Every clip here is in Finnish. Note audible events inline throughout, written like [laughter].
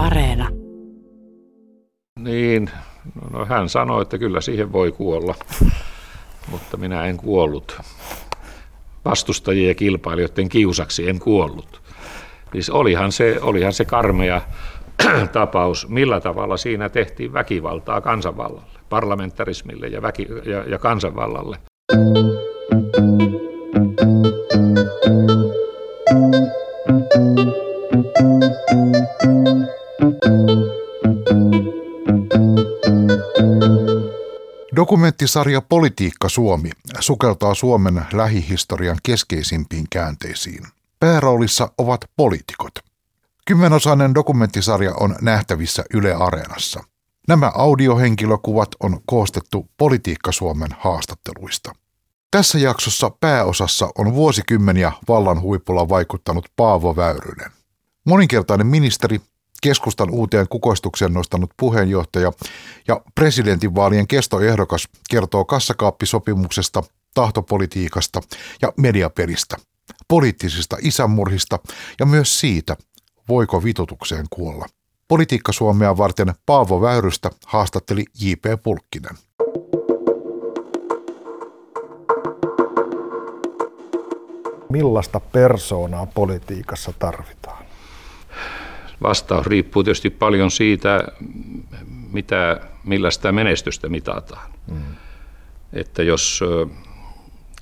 Areena. Niin, no hän sanoi, että kyllä siihen voi kuolla, mutta minä en kuollut. Vastustajien ja kilpailijoiden kiusaksi en kuollut. Siis olihan se, olihan se karmea [clears throat] tapaus, millä tavalla siinä tehtiin väkivaltaa kansanvallalle, parlamentarismille ja, väki, ja, ja kansanvallalle. Dokumenttisarja Politiikka Suomi sukeltaa Suomen lähihistorian keskeisimpiin käänteisiin. Pääroolissa ovat poliitikot. Kymmenosainen dokumenttisarja on nähtävissä Yle Areenassa. Nämä audiohenkilökuvat on koostettu Politiikka Suomen haastatteluista. Tässä jaksossa pääosassa on vuosikymmeniä vallan huipulla vaikuttanut Paavo Väyrynen. Moninkertainen ministeri, keskustan uuteen kukoistukseen nostanut puheenjohtaja ja presidentinvaalien kestoehdokas kertoo kassakaappisopimuksesta, tahtopolitiikasta ja mediapelistä, poliittisista isänmurhista ja myös siitä, voiko vitutukseen kuolla. Politiikka Suomea varten Paavo Väyrystä haastatteli J.P. Pulkkinen. Millaista persoonaa politiikassa tarvitaan? Vastaus riippuu tietysti paljon siitä, mitä, millä sitä menestystä mitataan. Mm. Että jos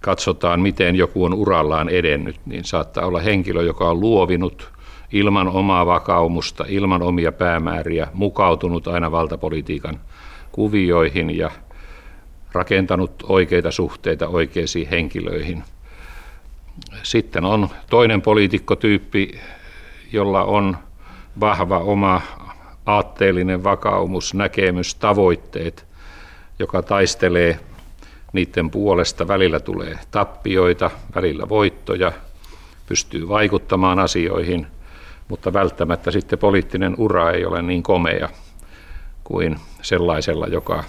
katsotaan, miten joku on urallaan edennyt, niin saattaa olla henkilö, joka on luovinut ilman omaa vakaumusta, ilman omia päämääriä, mukautunut aina valtapolitiikan kuvioihin ja rakentanut oikeita suhteita oikeisiin henkilöihin. Sitten on toinen poliitikkotyyppi, jolla on vahva oma aatteellinen vakaumus, näkemys, tavoitteet, joka taistelee niiden puolesta. Välillä tulee tappioita, välillä voittoja, pystyy vaikuttamaan asioihin, mutta välttämättä sitten poliittinen ura ei ole niin komea kuin sellaisella, joka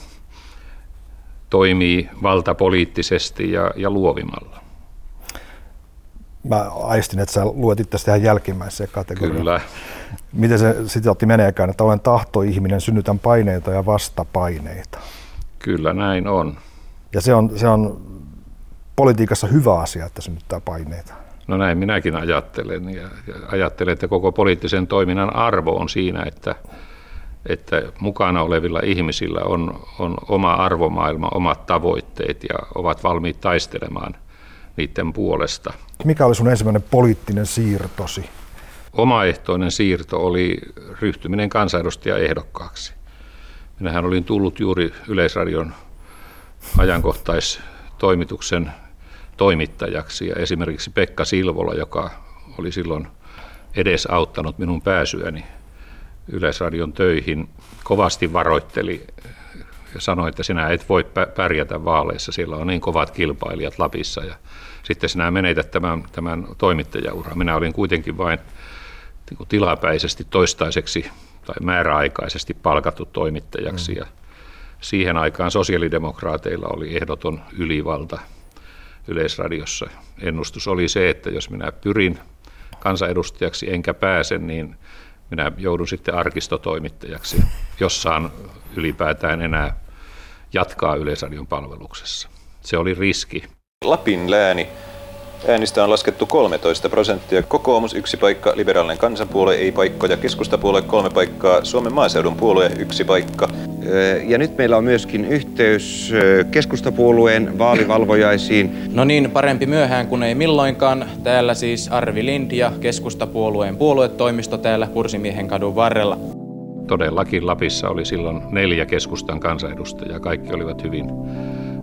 toimii valtapoliittisesti ja, ja luovimalla. Mä aistin, että sä luetit tästä ihan jälkimmäiseen kategoriaan. Kyllä. Miten se otti meneekään, että olen tahtoihminen, synnytän paineita ja vastapaineita. Kyllä näin on. Ja se on, se on politiikassa hyvä asia, että synnyttää paineita. No näin minäkin ajattelen. Ja ajattelen, että koko poliittisen toiminnan arvo on siinä, että, että mukana olevilla ihmisillä on, on oma arvomaailma, omat tavoitteet ja ovat valmiit taistelemaan niiden puolesta. Mikä oli sun ensimmäinen poliittinen siirtosi? Omaehtoinen siirto oli ryhtyminen kansanedustajaehdokkaaksi. Minähän olin tullut juuri Yleisradion ajankohtaistoimituksen toimittajaksi ja esimerkiksi Pekka Silvola, joka oli silloin edesauttanut minun pääsyäni Yleisradion töihin, kovasti varoitteli ja sanoi, että sinä et voi pärjätä vaaleissa, siellä on niin kovat kilpailijat Lapissa ja sitten sinä menetät tämän, tämän toimittajauran. Minä olin kuitenkin vain tilapäisesti toistaiseksi tai määräaikaisesti palkattu toimittajaksi. Mm. Ja siihen aikaan sosiaalidemokraateilla oli ehdoton ylivalta Yleisradiossa. Ennustus oli se, että jos minä pyrin kansanedustajaksi enkä pääse, niin minä joudun sitten arkistotoimittajaksi, jos saan ylipäätään enää jatkaa Yleisradion palveluksessa. Se oli riski. Lapin lääni Äänistä on laskettu 13 prosenttia. Kokoomus yksi paikka, liberaalinen kansanpuolue ei paikkoja, keskustapuolue kolme paikkaa, Suomen maaseudun puolue yksi paikka. Ja nyt meillä on myöskin yhteys keskustapuolueen vaalivalvojaisiin. No niin, parempi myöhään kuin ei milloinkaan. Täällä siis Arvi Lind ja keskustapuolueen puoluetoimisto täällä Kursimiehen kadun varrella. Todellakin Lapissa oli silloin neljä keskustan kansanedustajaa. Kaikki olivat hyvin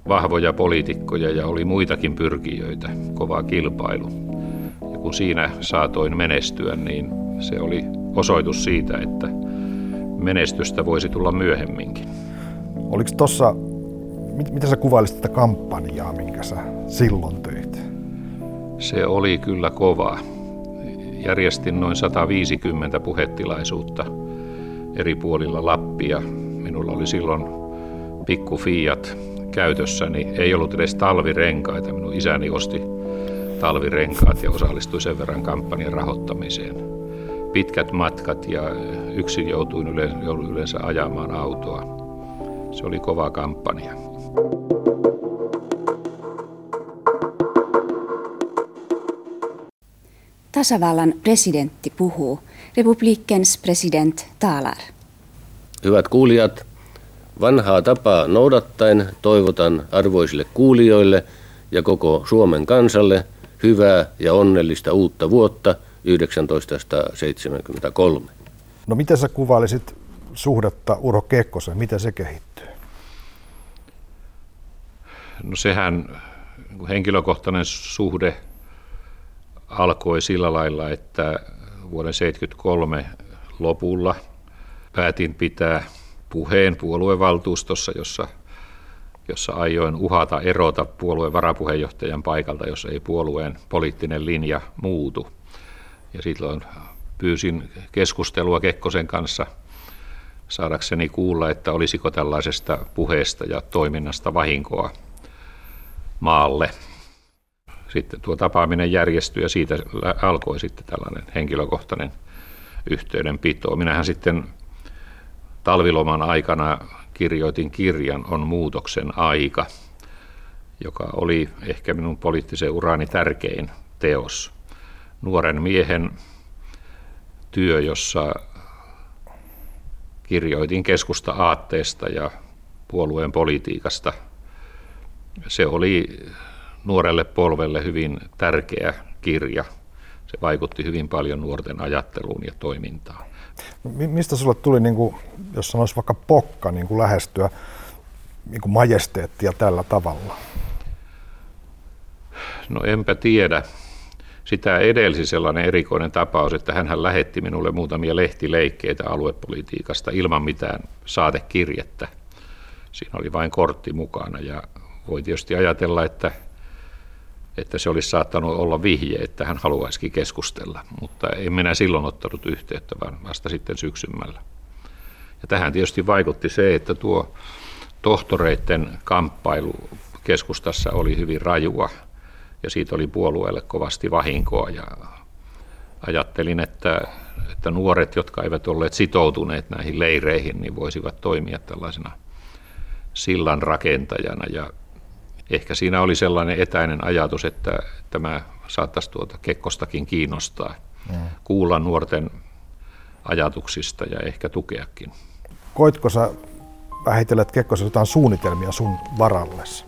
vahvoja poliitikkoja ja oli muitakin pyrkijöitä, kova kilpailu. Ja kun siinä saatoin menestyä, niin se oli osoitus siitä, että menestystä voisi tulla myöhemminkin. Oliko tuossa, mit, mitä sä kuvailisit tätä kampanjaa, minkä sä silloin teit? Se oli kyllä kova. Järjestin noin 150 puhetilaisuutta eri puolilla Lappia. Minulla oli silloin pikku Fiat käytössäni ei ollut edes talvirenkaita. Minun isäni osti talvirenkaat ja osallistui sen verran kampanjan rahoittamiseen. pitkät matkat ja yksin joutuin yleensä ajamaan autoa. Se oli kova kampanja. Tasavallan presidentti puhuu. Republikens president talar. Hyvät kuulijat, vanhaa tapaa noudattaen toivotan arvoisille kuulijoille ja koko Suomen kansalle hyvää ja onnellista uutta vuotta 1973. No miten sä kuvailisit suhdetta Urho Kekkosen, miten se kehittyy? No sehän henkilökohtainen suhde alkoi sillä lailla, että vuoden 1973 lopulla päätin pitää puheen puoluevaltuustossa, jossa, jossa aioin uhata erota puolueen varapuheenjohtajan paikalta, jos ei puolueen poliittinen linja muutu. Ja silloin pyysin keskustelua Kekkosen kanssa saadakseni kuulla, että olisiko tällaisesta puheesta ja toiminnasta vahinkoa maalle. Sitten tuo tapaaminen järjestyi ja siitä alkoi sitten tällainen henkilökohtainen yhteydenpito. Minähän sitten talviloman aikana kirjoitin kirjan On muutoksen aika, joka oli ehkä minun poliittisen urani tärkein teos. Nuoren miehen työ, jossa kirjoitin keskusta aatteesta ja puolueen politiikasta. Se oli nuorelle polvelle hyvin tärkeä kirja. Se vaikutti hyvin paljon nuorten ajatteluun ja toimintaan. Mistä sulle tuli, niin kuin, jos sanoisi vaikka pokka, niin kuin lähestyä niin kuin majesteettia tällä tavalla? No enpä tiedä. Sitä edelsi sellainen erikoinen tapaus, että hän lähetti minulle muutamia lehtileikkeitä aluepolitiikasta ilman mitään saatekirjettä. Siinä oli vain kortti mukana ja voi tietysti ajatella, että että se olisi saattanut olla vihje, että hän haluaisikin keskustella, mutta en minä silloin ottanut yhteyttä, vaan vasta sitten syksymällä. Ja tähän tietysti vaikutti se, että tuo tohtoreiden kamppailu keskustassa oli hyvin rajua. Ja siitä oli puolueelle kovasti vahinkoa. Ja ajattelin, että, että nuoret, jotka eivät olleet sitoutuneet näihin leireihin, niin voisivat toimia tällaisena sillan rakentajana ja ehkä siinä oli sellainen etäinen ajatus, että tämä saattaisi tuota Kekkostakin kiinnostaa, mm. kuulla nuorten ajatuksista ja ehkä tukeakin. Koitko sä vähitellä, että Kekkosen jotain suunnitelmia sun varallesi?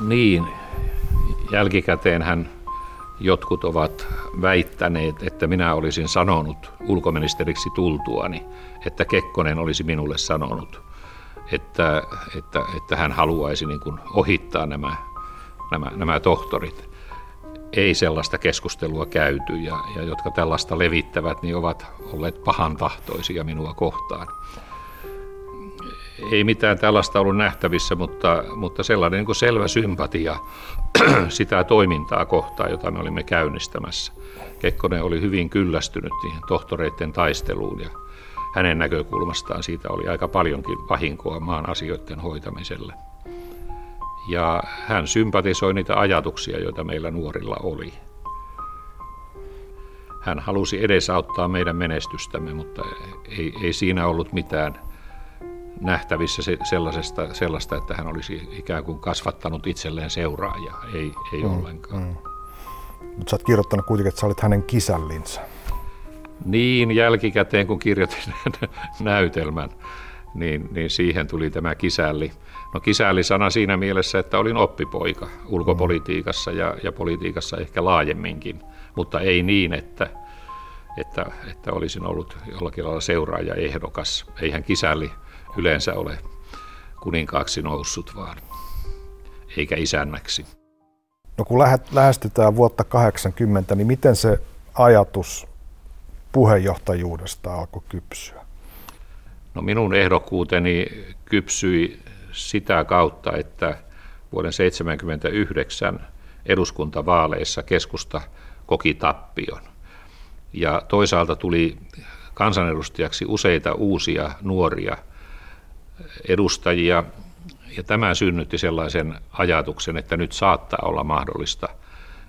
Niin, jälkikäteen hän jotkut ovat väittäneet, että minä olisin sanonut ulkoministeriksi tultuani, että Kekkonen olisi minulle sanonut että, että, että hän haluaisi niin kuin ohittaa nämä, nämä, nämä tohtorit. Ei sellaista keskustelua käyty ja, ja jotka tällaista levittävät, niin ovat olleet pahan tahtoisia minua kohtaan. Ei mitään tällaista ollut nähtävissä, mutta, mutta sellainen niin kuin selvä sympatia [clears throat] sitä toimintaa kohtaan, jota me olimme käynnistämässä. Kekkonen oli hyvin kyllästynyt tohtoreiden taisteluun ja hänen näkökulmastaan siitä oli aika paljonkin vahinkoa maan asioiden hoitamiselle. Ja hän sympatisoi niitä ajatuksia, joita meillä nuorilla oli. Hän halusi edesauttaa meidän menestystämme, mutta ei, ei siinä ollut mitään nähtävissä sellaisesta, sellaista, että hän olisi ikään kuin kasvattanut itselleen seuraajaa. Ei, ei mm, ollenkaan. Mm. Mutta sä oot kirjoittanut kuitenkin, että sä olit hänen kisällinsä. Niin, jälkikäteen kun kirjoitin [laughs] näytelmän, niin, niin siihen tuli tämä kisälli. No kisälli-sana siinä mielessä, että olin oppipoika ulkopolitiikassa ja, ja politiikassa ehkä laajemminkin, mutta ei niin, että, että, että olisin ollut jollakin lailla seuraaja ehdokas. Eihän kisälli yleensä ole kuninkaaksi noussut, vaan eikä isännäksi. No kun lähestytään vuotta 80, niin miten se ajatus puheenjohtajuudesta alkoi kypsyä? No minun ehdokkuuteni kypsyi sitä kautta, että vuoden 1979 eduskuntavaaleissa keskusta koki tappion. Ja toisaalta tuli kansanedustajaksi useita uusia nuoria edustajia, ja tämä synnytti sellaisen ajatuksen, että nyt saattaa olla mahdollista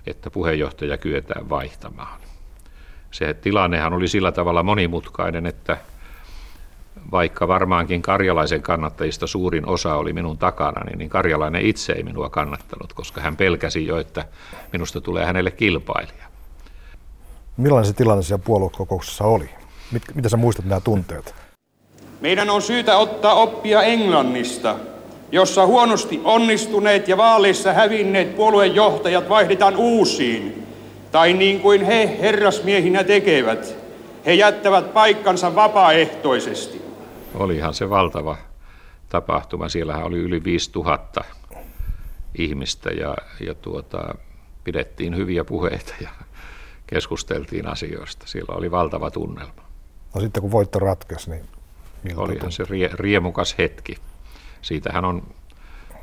että puheenjohtaja kyetään vaihtamaan. Se tilannehan oli sillä tavalla monimutkainen, että vaikka varmaankin karjalaisen kannattajista suurin osa oli minun takana, niin karjalainen itse ei minua kannattanut, koska hän pelkäsi jo, että minusta tulee hänelle kilpailija. Millainen se tilanne siellä puoluekokouksessa oli? Mit, mitä sä muistat nämä tunteet? Meidän on syytä ottaa oppia Englannista, jossa huonosti onnistuneet ja vaaleissa hävinneet puoluejohtajat vaihdetaan uusiin. Tai niin kuin he herrasmiehinä tekevät, he jättävät paikkansa vapaaehtoisesti. Olihan se valtava tapahtuma. Siellähän oli yli 5000 ihmistä ja, ja tuota, pidettiin hyviä puheita ja keskusteltiin asioista. Siellä oli valtava tunnelma. No sitten kun voitto ratkesi, niin Olihan se rie, riemukas hetki. Siitähän on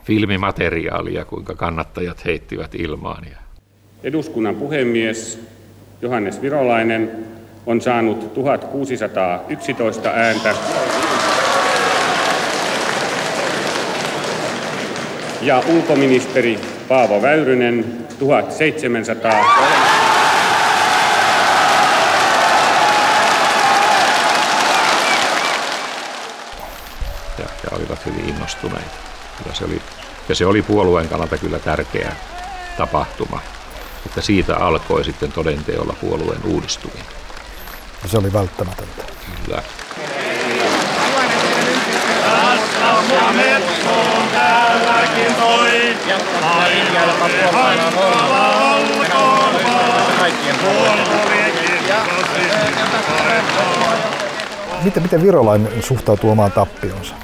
filmimateriaalia, kuinka kannattajat heittivät ilmaan. Eduskunnan puhemies Johannes Virolainen on saanut 1611 ääntä ja ulkoministeri Paavo Väyrynen 1700. olivat hyvin innostuneita. Kyllä se oli, ja se oli puolueen kannalta kyllä tärkeä tapahtuma, että siitä alkoi sitten todenteolla puolueen uudistuminen. Ja se oli välttämätöntä. Kyllä. Miten, miten virolainen suhtautuu omaan tappionsa?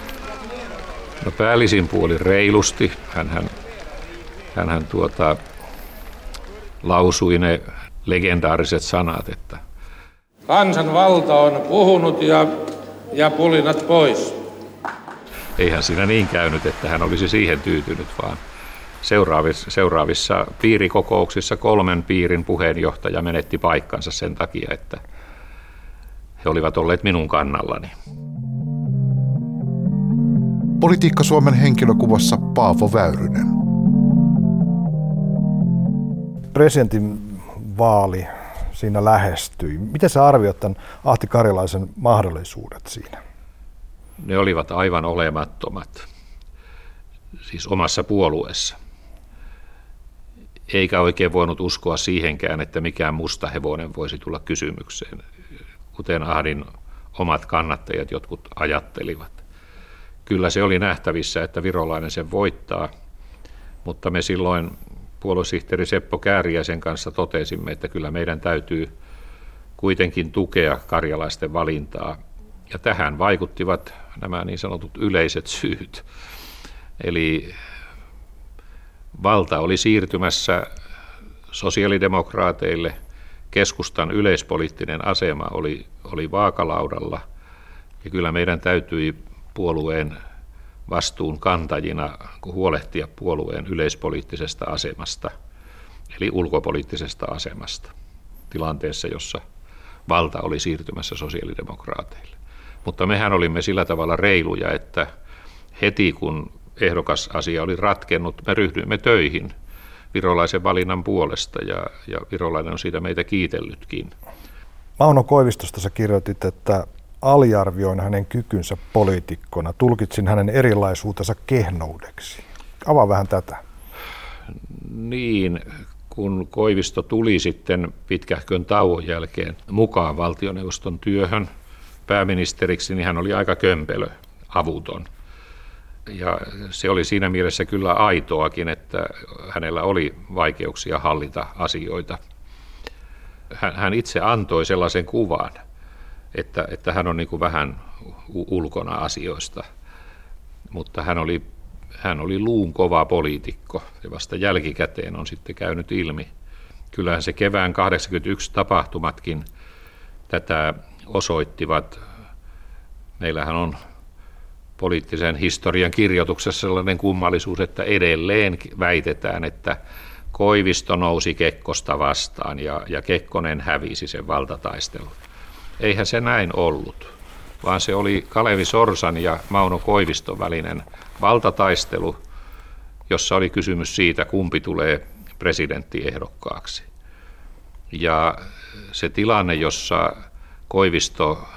No päällisin puoli reilusti. Hänhän, hänhän tuota, lausui ne legendaariset sanat, että Kansan valta on puhunut ja, ja pulinat pois. Eihän siinä niin käynyt, että hän olisi siihen tyytynyt, vaan seuraavissa, seuraavissa piirikokouksissa kolmen piirin puheenjohtaja menetti paikkansa sen takia, että he olivat olleet minun kannallani. Politiikka Suomen henkilökuvassa Paavo Väyrynen. Presidentin vaali siinä lähestyi. Miten sä arvioit tämän Ahti Karjalaisen mahdollisuudet siinä? Ne olivat aivan olemattomat, siis omassa puolueessa. Eikä oikein voinut uskoa siihenkään, että mikään musta hevonen voisi tulla kysymykseen, kuten Ahdin omat kannattajat jotkut ajattelivat kyllä se oli nähtävissä, että virolainen sen voittaa, mutta me silloin puoluesihteeri Seppo Kääriäisen kanssa totesimme, että kyllä meidän täytyy kuitenkin tukea karjalaisten valintaa. Ja tähän vaikuttivat nämä niin sanotut yleiset syyt. Eli valta oli siirtymässä sosiaalidemokraateille, keskustan yleispoliittinen asema oli, oli vaakalaudalla, ja kyllä meidän täytyi puolueen vastuun kantajina huolehtia puolueen yleispoliittisesta asemasta, eli ulkopoliittisesta asemasta, tilanteessa, jossa valta oli siirtymässä sosiaalidemokraateille. Mutta mehän olimme sillä tavalla reiluja, että heti kun ehdokas asia oli ratkennut, me ryhdyimme töihin virolaisen valinnan puolesta ja, ja virolainen on siitä meitä kiitellytkin. Mauno Koivistosta sä kirjoitit, että aliarvioin hänen kykynsä poliitikkona, tulkitsin hänen erilaisuutensa kehnoudeksi. Avaa vähän tätä. Niin, kun Koivisto tuli sitten pitkähkön tauon jälkeen mukaan valtioneuvoston työhön pääministeriksi, niin hän oli aika kömpelö, avuton. Ja se oli siinä mielessä kyllä aitoakin, että hänellä oli vaikeuksia hallita asioita. Hän itse antoi sellaisen kuvan – että, että hän on niin kuin vähän ulkona asioista. Mutta hän oli, hän oli luun kova poliitikko ja vasta jälkikäteen on sitten käynyt ilmi. Kyllähän se kevään 81 tapahtumatkin tätä osoittivat. Meillähän on poliittisen historian kirjoituksessa sellainen kummallisuus, että edelleen väitetään, että Koivisto nousi Kekkosta vastaan ja, ja Kekkonen hävisi sen valtataistelun. Eihän se näin ollut, vaan se oli Kalevi Sorsan ja Mauno Koiviston välinen valtataistelu, jossa oli kysymys siitä, kumpi tulee presidenttiehdokkaaksi. Ja se tilanne, jossa Koivisto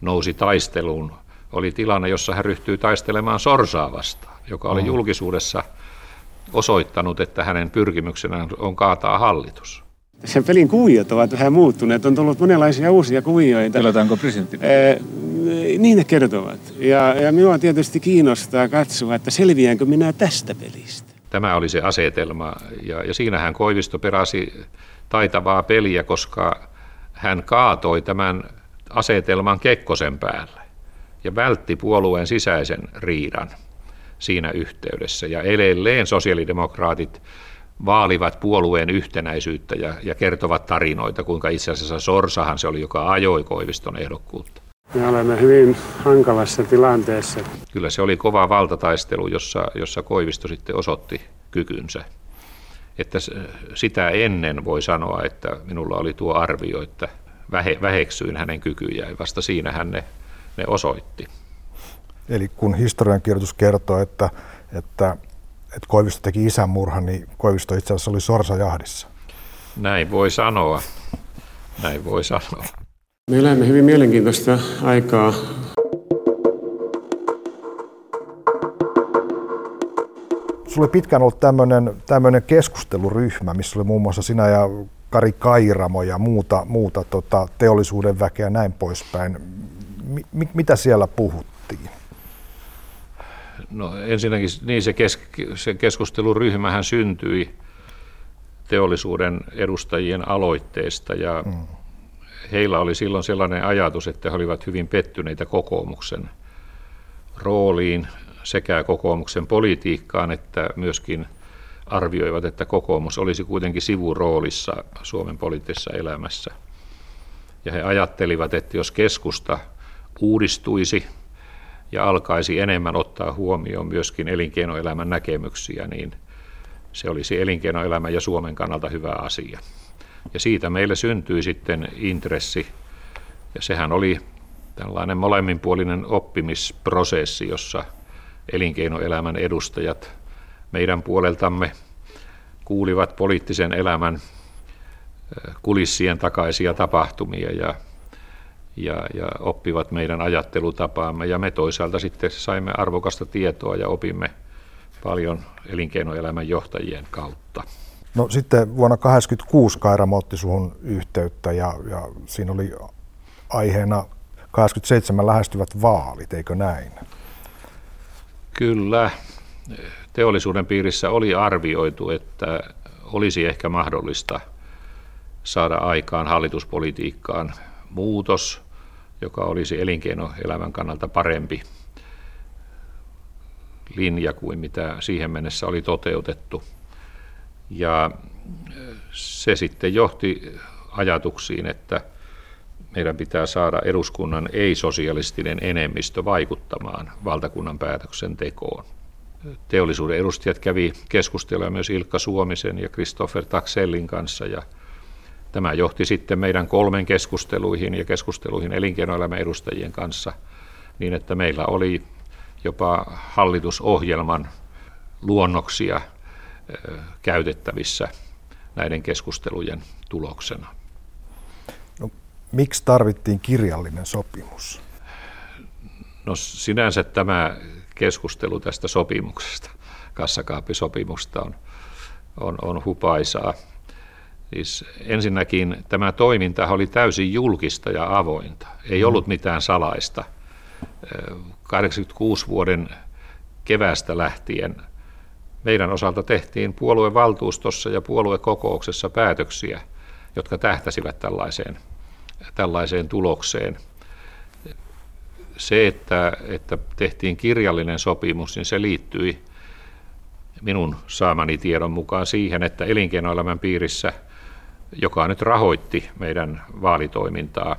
nousi taisteluun, oli tilanne, jossa hän ryhtyi taistelemaan Sorsaa vastaan, joka oli julkisuudessa osoittanut, että hänen pyrkimyksenään on kaataa hallitus. Sen pelin kuviot ovat vähän muuttuneet. On tullut monenlaisia uusia kuvioita. Pelataanko presidentti? niin ne kertovat. Ja, ja minua tietysti kiinnostaa katsoa, että selviäänkö minä tästä pelistä. Tämä oli se asetelma ja, ja siinähän Koivisto peräsi taitavaa peliä, koska hän kaatoi tämän asetelman Kekkosen päälle ja vältti puolueen sisäisen riidan siinä yhteydessä. Ja edelleen sosiaalidemokraatit vaalivat puolueen yhtenäisyyttä ja, ja kertovat tarinoita, kuinka itse asiassa Sorsahan se oli, joka ajoi Koiviston ehdokkuutta. Me olemme hyvin hankalassa tilanteessa. Kyllä se oli kova valtataistelu, jossa, jossa Koivisto sitten osoitti kykynsä. Että sitä ennen voi sanoa, että minulla oli tuo arvio, että vähe, väheksyin hänen kykyjään. Vasta siinä hän ne, ne osoitti. Eli kun historiankirjoitus kertoo, että, että, että Koivisto teki isänmurhan, niin Koivisto itse asiassa oli sorsajahdissa. Näin voi sanoa. Näin voi sanoa. Me elämme hyvin mielenkiintoista aikaa. Sulla oli pitkään ollut tämmöinen, tämmöinen keskusteluryhmä, missä oli muun muassa sinä ja Kari Kairamo ja muuta, muuta tota, teollisuuden väkeä ja näin poispäin. M- mitä siellä puhuttiin? No ensinnäkin niin se, kes- se keskusteluryhmähän syntyi teollisuuden edustajien aloitteesta ja mm heillä oli silloin sellainen ajatus, että he olivat hyvin pettyneitä kokoomuksen rooliin sekä kokoomuksen politiikkaan että myöskin arvioivat, että kokoomus olisi kuitenkin sivuroolissa Suomen poliittisessa elämässä. Ja he ajattelivat, että jos keskusta uudistuisi ja alkaisi enemmän ottaa huomioon myöskin elinkeinoelämän näkemyksiä, niin se olisi elinkeinoelämän ja Suomen kannalta hyvä asia. Ja siitä meille syntyi sitten intressi. Ja sehän oli tällainen molemminpuolinen oppimisprosessi, jossa elinkeinoelämän edustajat meidän puoleltamme kuulivat poliittisen elämän kulissien takaisia tapahtumia ja, ja, ja oppivat meidän ajattelutapaamme. Ja me toisaalta sitten saimme arvokasta tietoa ja opimme paljon elinkeinoelämän johtajien kautta. No sitten vuonna 1986 Kairamo otti suhun yhteyttä ja, ja siinä oli aiheena 27 lähestyvät vaalit, eikö näin? Kyllä. Teollisuuden piirissä oli arvioitu, että olisi ehkä mahdollista saada aikaan hallituspolitiikkaan muutos, joka olisi elinkeinoelämän kannalta parempi linja kuin mitä siihen mennessä oli toteutettu – ja se sitten johti ajatuksiin, että meidän pitää saada eduskunnan ei-sosialistinen enemmistö vaikuttamaan valtakunnan päätöksentekoon. Teollisuuden edustajat kävi keskustelua myös Ilkka Suomisen ja Christopher Taxellin kanssa ja tämä johti sitten meidän kolmen keskusteluihin ja keskusteluihin elinkeinoelämän edustajien kanssa niin, että meillä oli jopa hallitusohjelman luonnoksia – käytettävissä näiden keskustelujen tuloksena. No, miksi tarvittiin kirjallinen sopimus? No sinänsä tämä keskustelu tästä sopimuksesta, kassakaappisopimusta on, on, on hupaisaa. Siis ensinnäkin tämä toiminta oli täysin julkista ja avointa. Ei mm. ollut mitään salaista. 86 vuoden kevästä lähtien – meidän osalta tehtiin puoluevaltuustossa ja puoluekokouksessa päätöksiä, jotka tähtäsivät tällaiseen, tällaiseen tulokseen. Se, että, että tehtiin kirjallinen sopimus, niin se liittyi minun saamani tiedon mukaan siihen, että elinkeinoelämän piirissä, joka nyt rahoitti meidän vaalitoimintaa,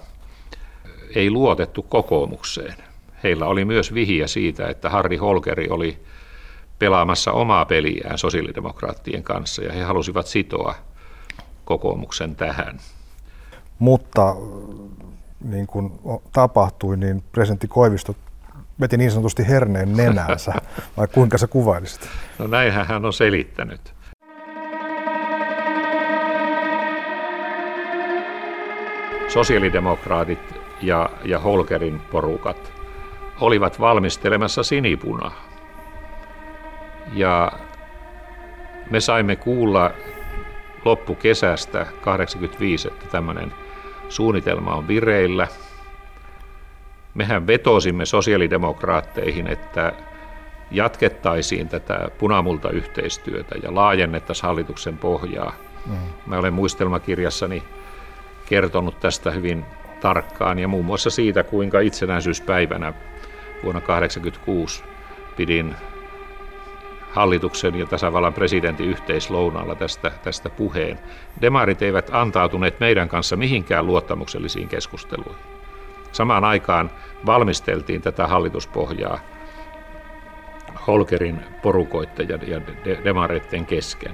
ei luotettu kokoomukseen. Heillä oli myös vihiä siitä, että Harri Holkeri oli pelaamassa omaa peliään sosiaalidemokraattien kanssa ja he halusivat sitoa kokoomuksen tähän. Mutta niin kuin tapahtui, niin presidentti Koivisto veti niin sanotusti herneen nenänsä, [laughs] vai kuinka sä kuvailisit? No näinhän hän on selittänyt. Sosiaalidemokraatit ja, ja Holkerin porukat olivat valmistelemassa sinipunaa. Ja me saimme kuulla loppukesästä 85, että tämmöinen suunnitelma on vireillä. Mehän vetosimme sosiaalidemokraatteihin, että jatkettaisiin tätä punamulta-yhteistyötä ja laajennettaisiin hallituksen pohjaa. Mm. Mä olen muistelmakirjassani kertonut tästä hyvin tarkkaan ja muun muassa siitä, kuinka itsenäisyyspäivänä vuonna 1986 pidin hallituksen ja tasavallan presidentin yhteislounaalla tästä, tästä puheen. Demarit eivät antautuneet meidän kanssa mihinkään luottamuksellisiin keskusteluihin. Samaan aikaan valmisteltiin tätä hallituspohjaa Holkerin porukoitten ja, ja demareiden kesken.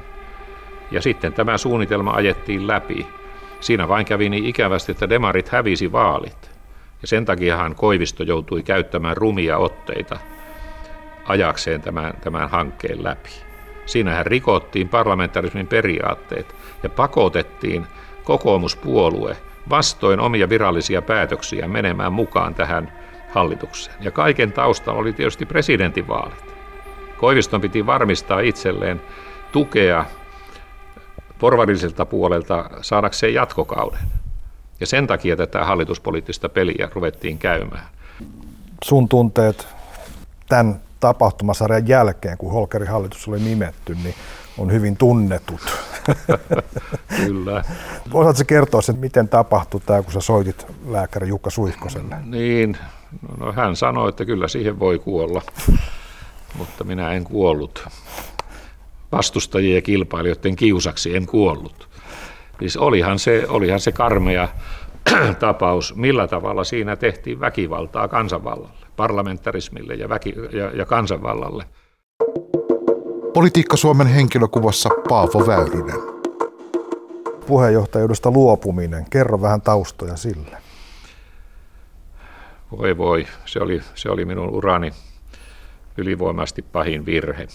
Ja sitten tämä suunnitelma ajettiin läpi. Siinä vain kävi niin ikävästi, että demarit hävisi vaalit. Ja sen takiahan Koivisto joutui käyttämään rumia otteita ajakseen tämän, tämän hankkeen läpi. Siinähän rikottiin parlamentarismin periaatteet ja pakotettiin kokoomuspuolue vastoin omia virallisia päätöksiä menemään mukaan tähän hallitukseen. Ja kaiken taustalla oli tietysti presidentinvaalit. Koiviston piti varmistaa itselleen tukea porvarilliselta puolelta saadakseen jatkokauden. Ja sen takia tätä hallituspoliittista peliä ruvettiin käymään. Sun tunteet tämän tapahtumasarjan jälkeen, kun Holkerin hallitus oli nimetty, niin on hyvin tunnetut. [laughs] Kyllä. Osaatko kertoa sen, miten tapahtui tämä, kun sä soitit lääkäri Jukka Suihkoselle? Niin, no hän sanoi, että kyllä siihen voi kuolla, mutta minä en kuollut. Vastustajien ja kilpailijoiden kiusaksi en kuollut. Siis olihan se, olihan se karmea [clears throat] tapaus, millä tavalla siinä tehtiin väkivaltaa kansanvallalle, parlamentarismille ja, väki- ja, ja kansanvallalle. Politiikka Suomen henkilökuvassa Paavo Väyrynen. Puheenjohtajuudesta luopuminen. Kerro vähän taustoja sille. Voi voi, se oli, se oli minun urani ylivoimaisesti pahin virhe.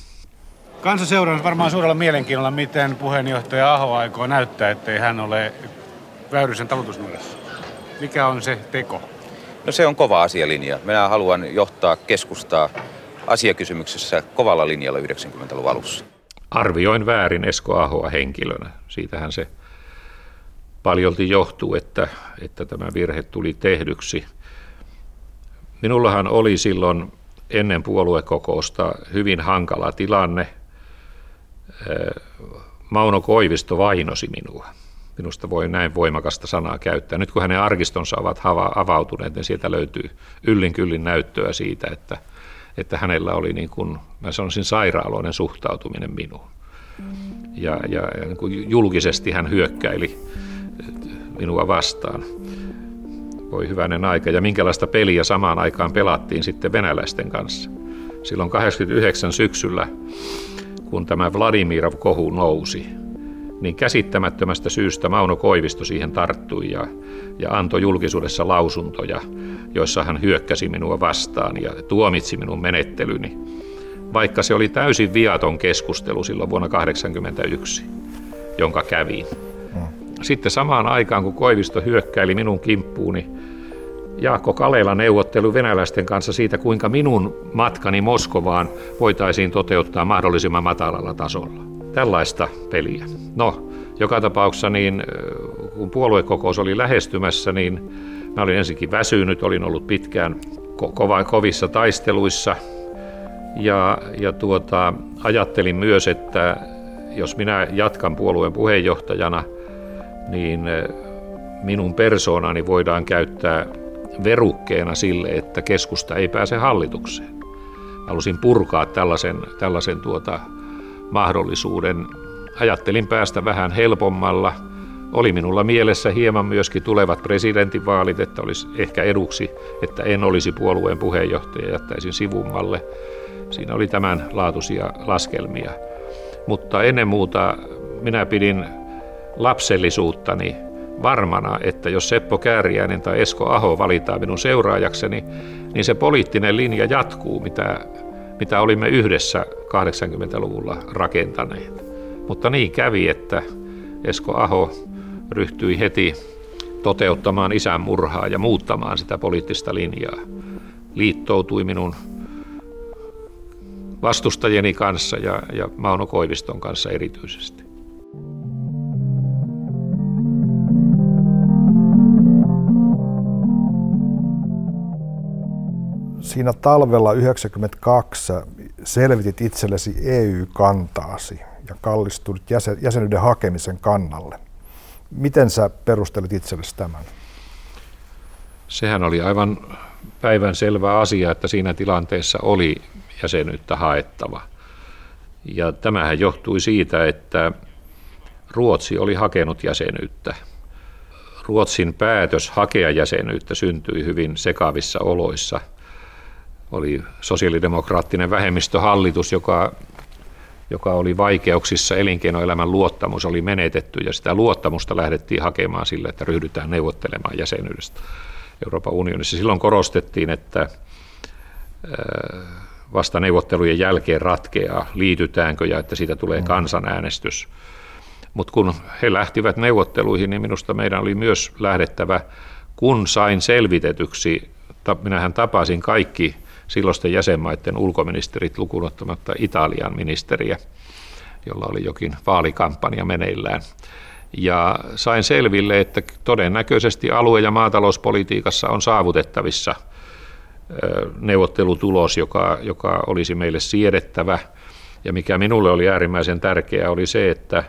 Kansa seuraa varmaan suurella mielenkiinnolla, miten puheenjohtaja Aho aikoo näyttää, ettei hän ole Väyrysen talutusnuorassa. Mikä on se teko? No se on kova asialinja. Minä haluan johtaa keskustaa asiakysymyksessä kovalla linjalla 90-luvun alussa. Arvioin väärin Esko Ahoa henkilönä. Siitähän se paljolti johtuu, että, että tämä virhe tuli tehdyksi. Minullahan oli silloin ennen puoluekokousta hyvin hankala tilanne. Mauno Koivisto vainosi minua. Minusta voi näin voimakasta sanaa käyttää. Nyt kun hänen arkistonsa ovat avautuneet, niin sieltä löytyy yllin kyllin näyttöä siitä, että, että hänellä oli niin kuin, mä sanoisin sairaaloinen suhtautuminen minuun. Ja, ja niin kuin julkisesti hän hyökkäili minua vastaan. Voi hyvänen aika. Ja minkälaista peliä samaan aikaan pelattiin sitten venäläisten kanssa. Silloin 89 syksyllä, kun tämä Vladimir-kohu nousi, niin käsittämättömästä syystä Mauno Koivisto siihen tarttui ja, ja antoi julkisuudessa lausuntoja, joissa hän hyökkäsi minua vastaan ja tuomitsi minun menettelyni, vaikka se oli täysin viaton keskustelu silloin vuonna 1981, jonka kävin. Sitten samaan aikaan, kun Koivisto hyökkäili minun kimppuuni, Jaakko Kalela neuvottelu venäläisten kanssa siitä, kuinka minun matkani Moskovaan voitaisiin toteuttaa mahdollisimman matalalla tasolla tällaista peliä. No, joka tapauksessa niin, kun puoluekokous oli lähestymässä, niin mä olin ensinnäkin väsynyt, olin ollut pitkään ko- kova, kovissa taisteluissa ja, ja tuota, ajattelin myös, että jos minä jatkan puolueen puheenjohtajana, niin minun persoonani voidaan käyttää verukkeena sille, että keskusta ei pääse hallitukseen. Halusin purkaa tällaisen, tällaisen tuota, mahdollisuuden. Ajattelin päästä vähän helpommalla. Oli minulla mielessä hieman myöskin tulevat presidentinvaalit, että olisi ehkä eduksi, että en olisi puolueen puheenjohtaja, jättäisin sivummalle. Siinä oli tämän laatuisia laskelmia. Mutta ennen muuta minä pidin lapsellisuuttani varmana, että jos Seppo Kääriäinen tai Esko Aho valitaan minun seuraajakseni, niin se poliittinen linja jatkuu, mitä mitä olimme yhdessä 80-luvulla rakentaneet. Mutta niin kävi, että Esko Aho ryhtyi heti toteuttamaan isän murhaa ja muuttamaan sitä poliittista linjaa. Liittoutui minun vastustajeni kanssa ja, ja Mauno Koiviston kanssa erityisesti. Siinä talvella 92 selvitit itsellesi EU-kantaasi ja kallistudit jäsen, jäsenyyden hakemisen kannalle. Miten sä perustelit itsellesi tämän? Sehän oli aivan päivän selvä asia, että siinä tilanteessa oli jäsenyyttä haettava. Ja tämähän johtui siitä, että Ruotsi oli hakenut jäsenyyttä. Ruotsin päätös hakea jäsenyyttä syntyi hyvin sekavissa oloissa. Oli sosiaalidemokraattinen vähemmistöhallitus, joka, joka oli vaikeuksissa, elinkeinoelämän luottamus oli menetetty ja sitä luottamusta lähdettiin hakemaan sille, että ryhdytään neuvottelemaan jäsenyydestä Euroopan unionissa. Silloin korostettiin, että vasta neuvottelujen jälkeen ratkeaa, liitytäänkö ja että siitä tulee mm. kansanäänestys. Mutta kun he lähtivät neuvotteluihin, niin minusta meidän oli myös lähdettävä, kun sain selvitetyksi, minähän tapasin kaikki silloisten jäsenmaiden ulkoministerit lukunottamatta Italian ministeriä, jolla oli jokin vaalikampanja meneillään. Ja sain selville, että todennäköisesti alue- ja maatalouspolitiikassa on saavutettavissa – neuvottelutulos, joka, joka olisi meille siedettävä. Ja mikä minulle oli äärimmäisen tärkeää, oli se, että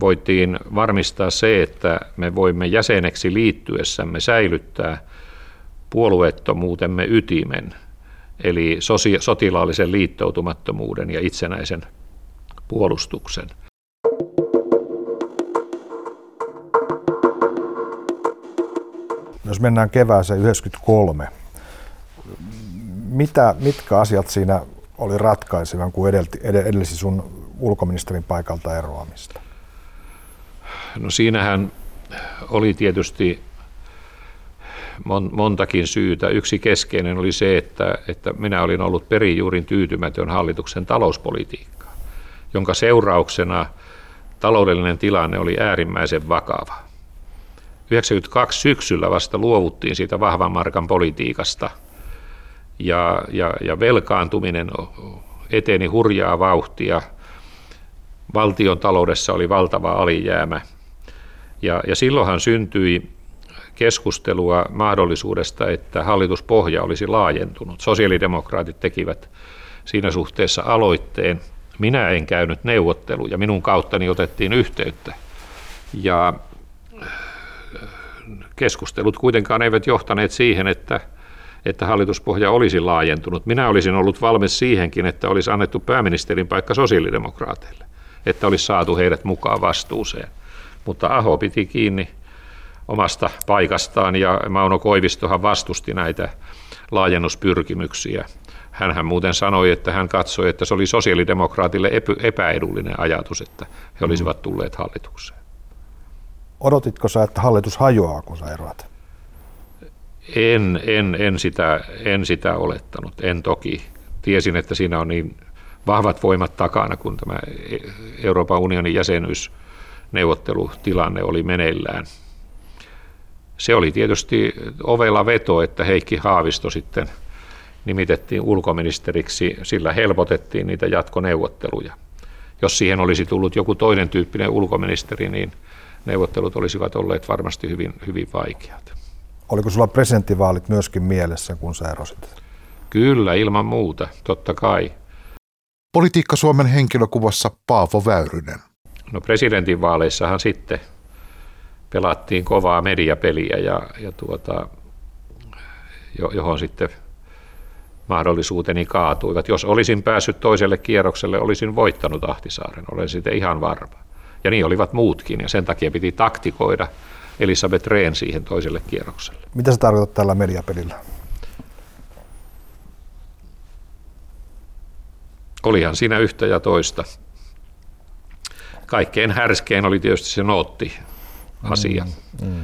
voitiin varmistaa se, että me voimme jäseneksi liittyessämme säilyttää puolueettomuutemme ytimen, eli sotilaallisen liittoutumattomuuden ja itsenäisen puolustuksen. Jos mennään kevääseen 1993, mitä, mitkä asiat siinä oli ratkaisevan, kun edelti, edelsi sun ulkoministerin paikalta eroamista? No siinähän oli tietysti montakin syytä. Yksi keskeinen oli se, että, että minä olin ollut perijuurin tyytymätön hallituksen talouspolitiikkaan, jonka seurauksena taloudellinen tilanne oli äärimmäisen vakava. 92 syksyllä vasta luovuttiin siitä vahvan markan politiikasta – ja, ja, ja velkaantuminen eteni hurjaa vauhtia. Valtion taloudessa oli valtava alijäämä. Ja, ja silloinhan syntyi keskustelua mahdollisuudesta, että hallituspohja olisi laajentunut. Sosiaalidemokraatit tekivät siinä suhteessa aloitteen. Minä en käynyt neuvotteluja, minun kauttani otettiin yhteyttä. Ja keskustelut kuitenkaan eivät johtaneet siihen, että että hallituspohja olisi laajentunut. Minä olisin ollut valmis siihenkin, että olisi annettu pääministerin paikka sosiaalidemokraateille, että olisi saatu heidät mukaan vastuuseen. Mutta Aho piti kiinni omasta paikastaan ja Mauno Koivistohan vastusti näitä laajennuspyrkimyksiä. Hänhän muuten sanoi, että hän katsoi, että se oli sosiaalidemokraatille epäedullinen ajatus, että he olisivat tulleet hallitukseen. Odotitko sä, että hallitus hajoaa, kun sä eroat? En, en, en, sitä, en sitä olettanut, en toki. Tiesin, että siinä on niin vahvat voimat takana, kun tämä Euroopan unionin jäsenyysneuvottelutilanne oli meneillään. Se oli tietysti ovella veto, että Heikki Haavisto sitten nimitettiin ulkoministeriksi, sillä helpotettiin niitä jatkoneuvotteluja. Jos siihen olisi tullut joku toinen tyyppinen ulkoministeri, niin neuvottelut olisivat olleet varmasti hyvin, hyvin vaikeat. Oliko sulla presidenttivaalit myöskin mielessä, kun sä erosit? Kyllä, ilman muuta, totta kai. Politiikka Suomen henkilökuvassa Paavo Väyrynen. No presidentinvaaleissahan sitten pelattiin kovaa mediapeliä ja, ja tuota, johon sitten mahdollisuuteni kaatuivat. Jos olisin päässyt toiselle kierrokselle, olisin voittanut Ahtisaaren, olen sitten ihan varma. Ja niin olivat muutkin, ja sen takia piti taktikoida – Elisabeth Rehn siihen toiselle kierrokselle. Mitä sä tarkoitat tällä mediapelillä? Olihan siinä yhtä ja toista. Kaikkein härskein oli tietysti se nootti-asia. Mm, mm.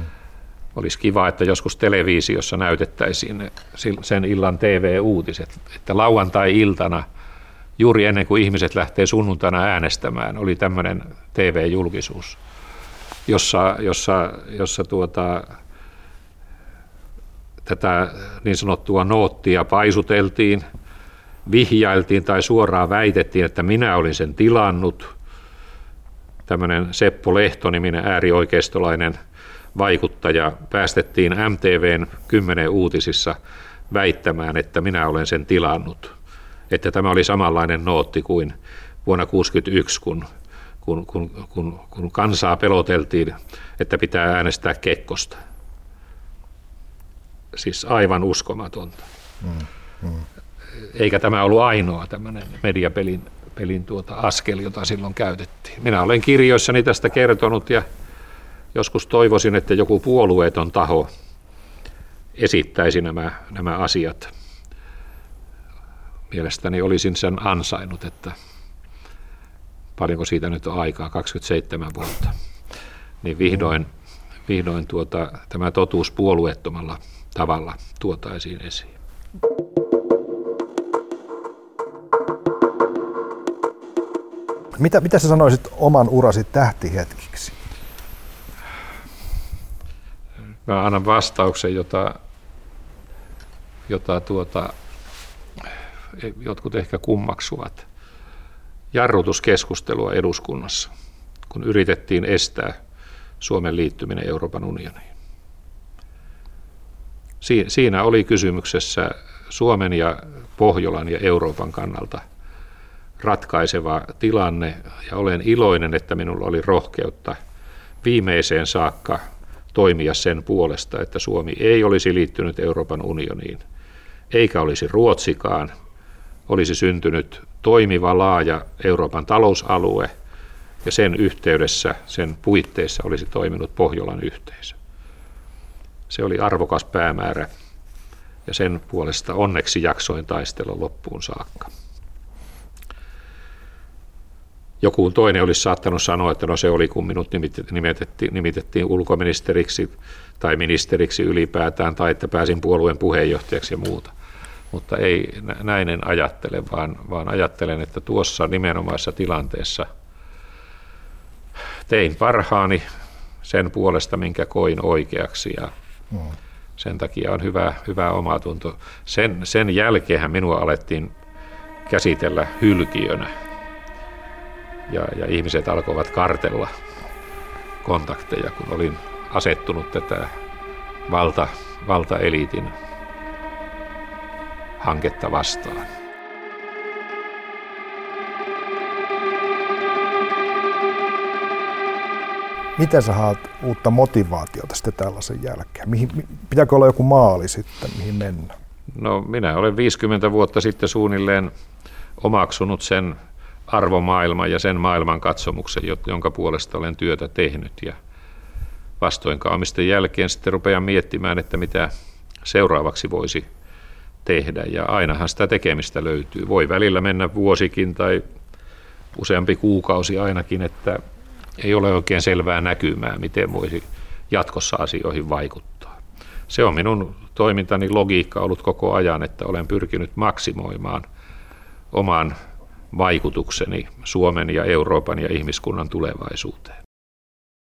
Olisi kiva, että joskus televisiossa näytettäisiin sen illan TV-uutiset, että lauantai-iltana, juuri ennen kuin ihmiset lähtee sunnuntaina äänestämään, oli tämmöinen TV-julkisuus jossa, jossa, jossa tuota, tätä niin sanottua noottia paisuteltiin, vihjailtiin tai suoraan väitettiin, että minä olin sen tilannut. Tämmöinen Seppo Lehto-niminen äärioikeistolainen vaikuttaja päästettiin MTVn kymmenen uutisissa väittämään, että minä olen sen tilannut. Että tämä oli samanlainen nootti kuin vuonna 1961, kun, kun, kun, kun, kun kansaa peloteltiin, että pitää äänestää Kekkosta. Siis aivan uskomatonta. Mm, mm. Eikä tämä ollut ainoa tämmöinen mediapelin pelin tuota askel, jota silloin käytettiin. Minä olen kirjoissani tästä kertonut ja joskus toivoisin, että joku puolueeton taho esittäisi nämä, nämä asiat. Mielestäni olisin sen ansainnut, että paljonko siitä nyt on aikaa, 27 vuotta, niin vihdoin, vihdoin tuota, tämä totuus puolueettomalla tavalla tuotaisiin esiin. Mitä, mitä sä sanoisit oman urasi tähtihetkiksi? Mä annan vastauksen, jota, jota tuota, jotkut ehkä kummaksuvat. Jarrutuskeskustelua eduskunnassa, kun yritettiin estää Suomen liittyminen Euroopan unioniin. Siinä oli kysymyksessä Suomen ja Pohjolan ja Euroopan kannalta ratkaiseva tilanne ja olen iloinen, että minulla oli rohkeutta viimeiseen saakka toimia sen puolesta, että Suomi ei olisi liittynyt Euroopan unioniin, eikä olisi Ruotsikaan, olisi syntynyt toimiva laaja Euroopan talousalue ja sen yhteydessä, sen puitteissa olisi toiminut Pohjolan yhteisö. Se oli arvokas päämäärä ja sen puolesta onneksi jaksoin taistella loppuun saakka. Joku toinen olisi saattanut sanoa, että no se oli kun minut nimitettiin, nimitettiin ulkoministeriksi tai ministeriksi ylipäätään tai että pääsin puolueen puheenjohtajaksi ja muuta. Mutta ei näin en ajattele, vaan, vaan ajattelen, että tuossa nimenomaisessa tilanteessa tein parhaani sen puolesta, minkä koin oikeaksi ja mm. sen takia on hyvä, hyvä omatunto. Sen, sen jälkeen minua alettiin käsitellä hylkiönä ja, ja ihmiset alkoivat kartella kontakteja, kun olin asettunut tätä valta, valtaeliitin hanketta vastaan. Miten sä haat uutta motivaatiota sitten tällaisen jälkeen? Mihin, pitääkö olla joku maali sitten, mihin mennä? No minä olen 50 vuotta sitten suunnilleen omaksunut sen arvomaailman ja sen maailman katsomuksen, jonka puolesta olen työtä tehnyt. Ja vastoinkaamisten jälkeen sitten rupean miettimään, että mitä seuraavaksi voisi tehdä. Ja ainahan sitä tekemistä löytyy. Voi välillä mennä vuosikin tai useampi kuukausi ainakin, että ei ole oikein selvää näkymää, miten voisi jatkossa asioihin vaikuttaa. Se on minun toimintani logiikka ollut koko ajan, että olen pyrkinyt maksimoimaan oman vaikutukseni Suomen ja Euroopan ja ihmiskunnan tulevaisuuteen.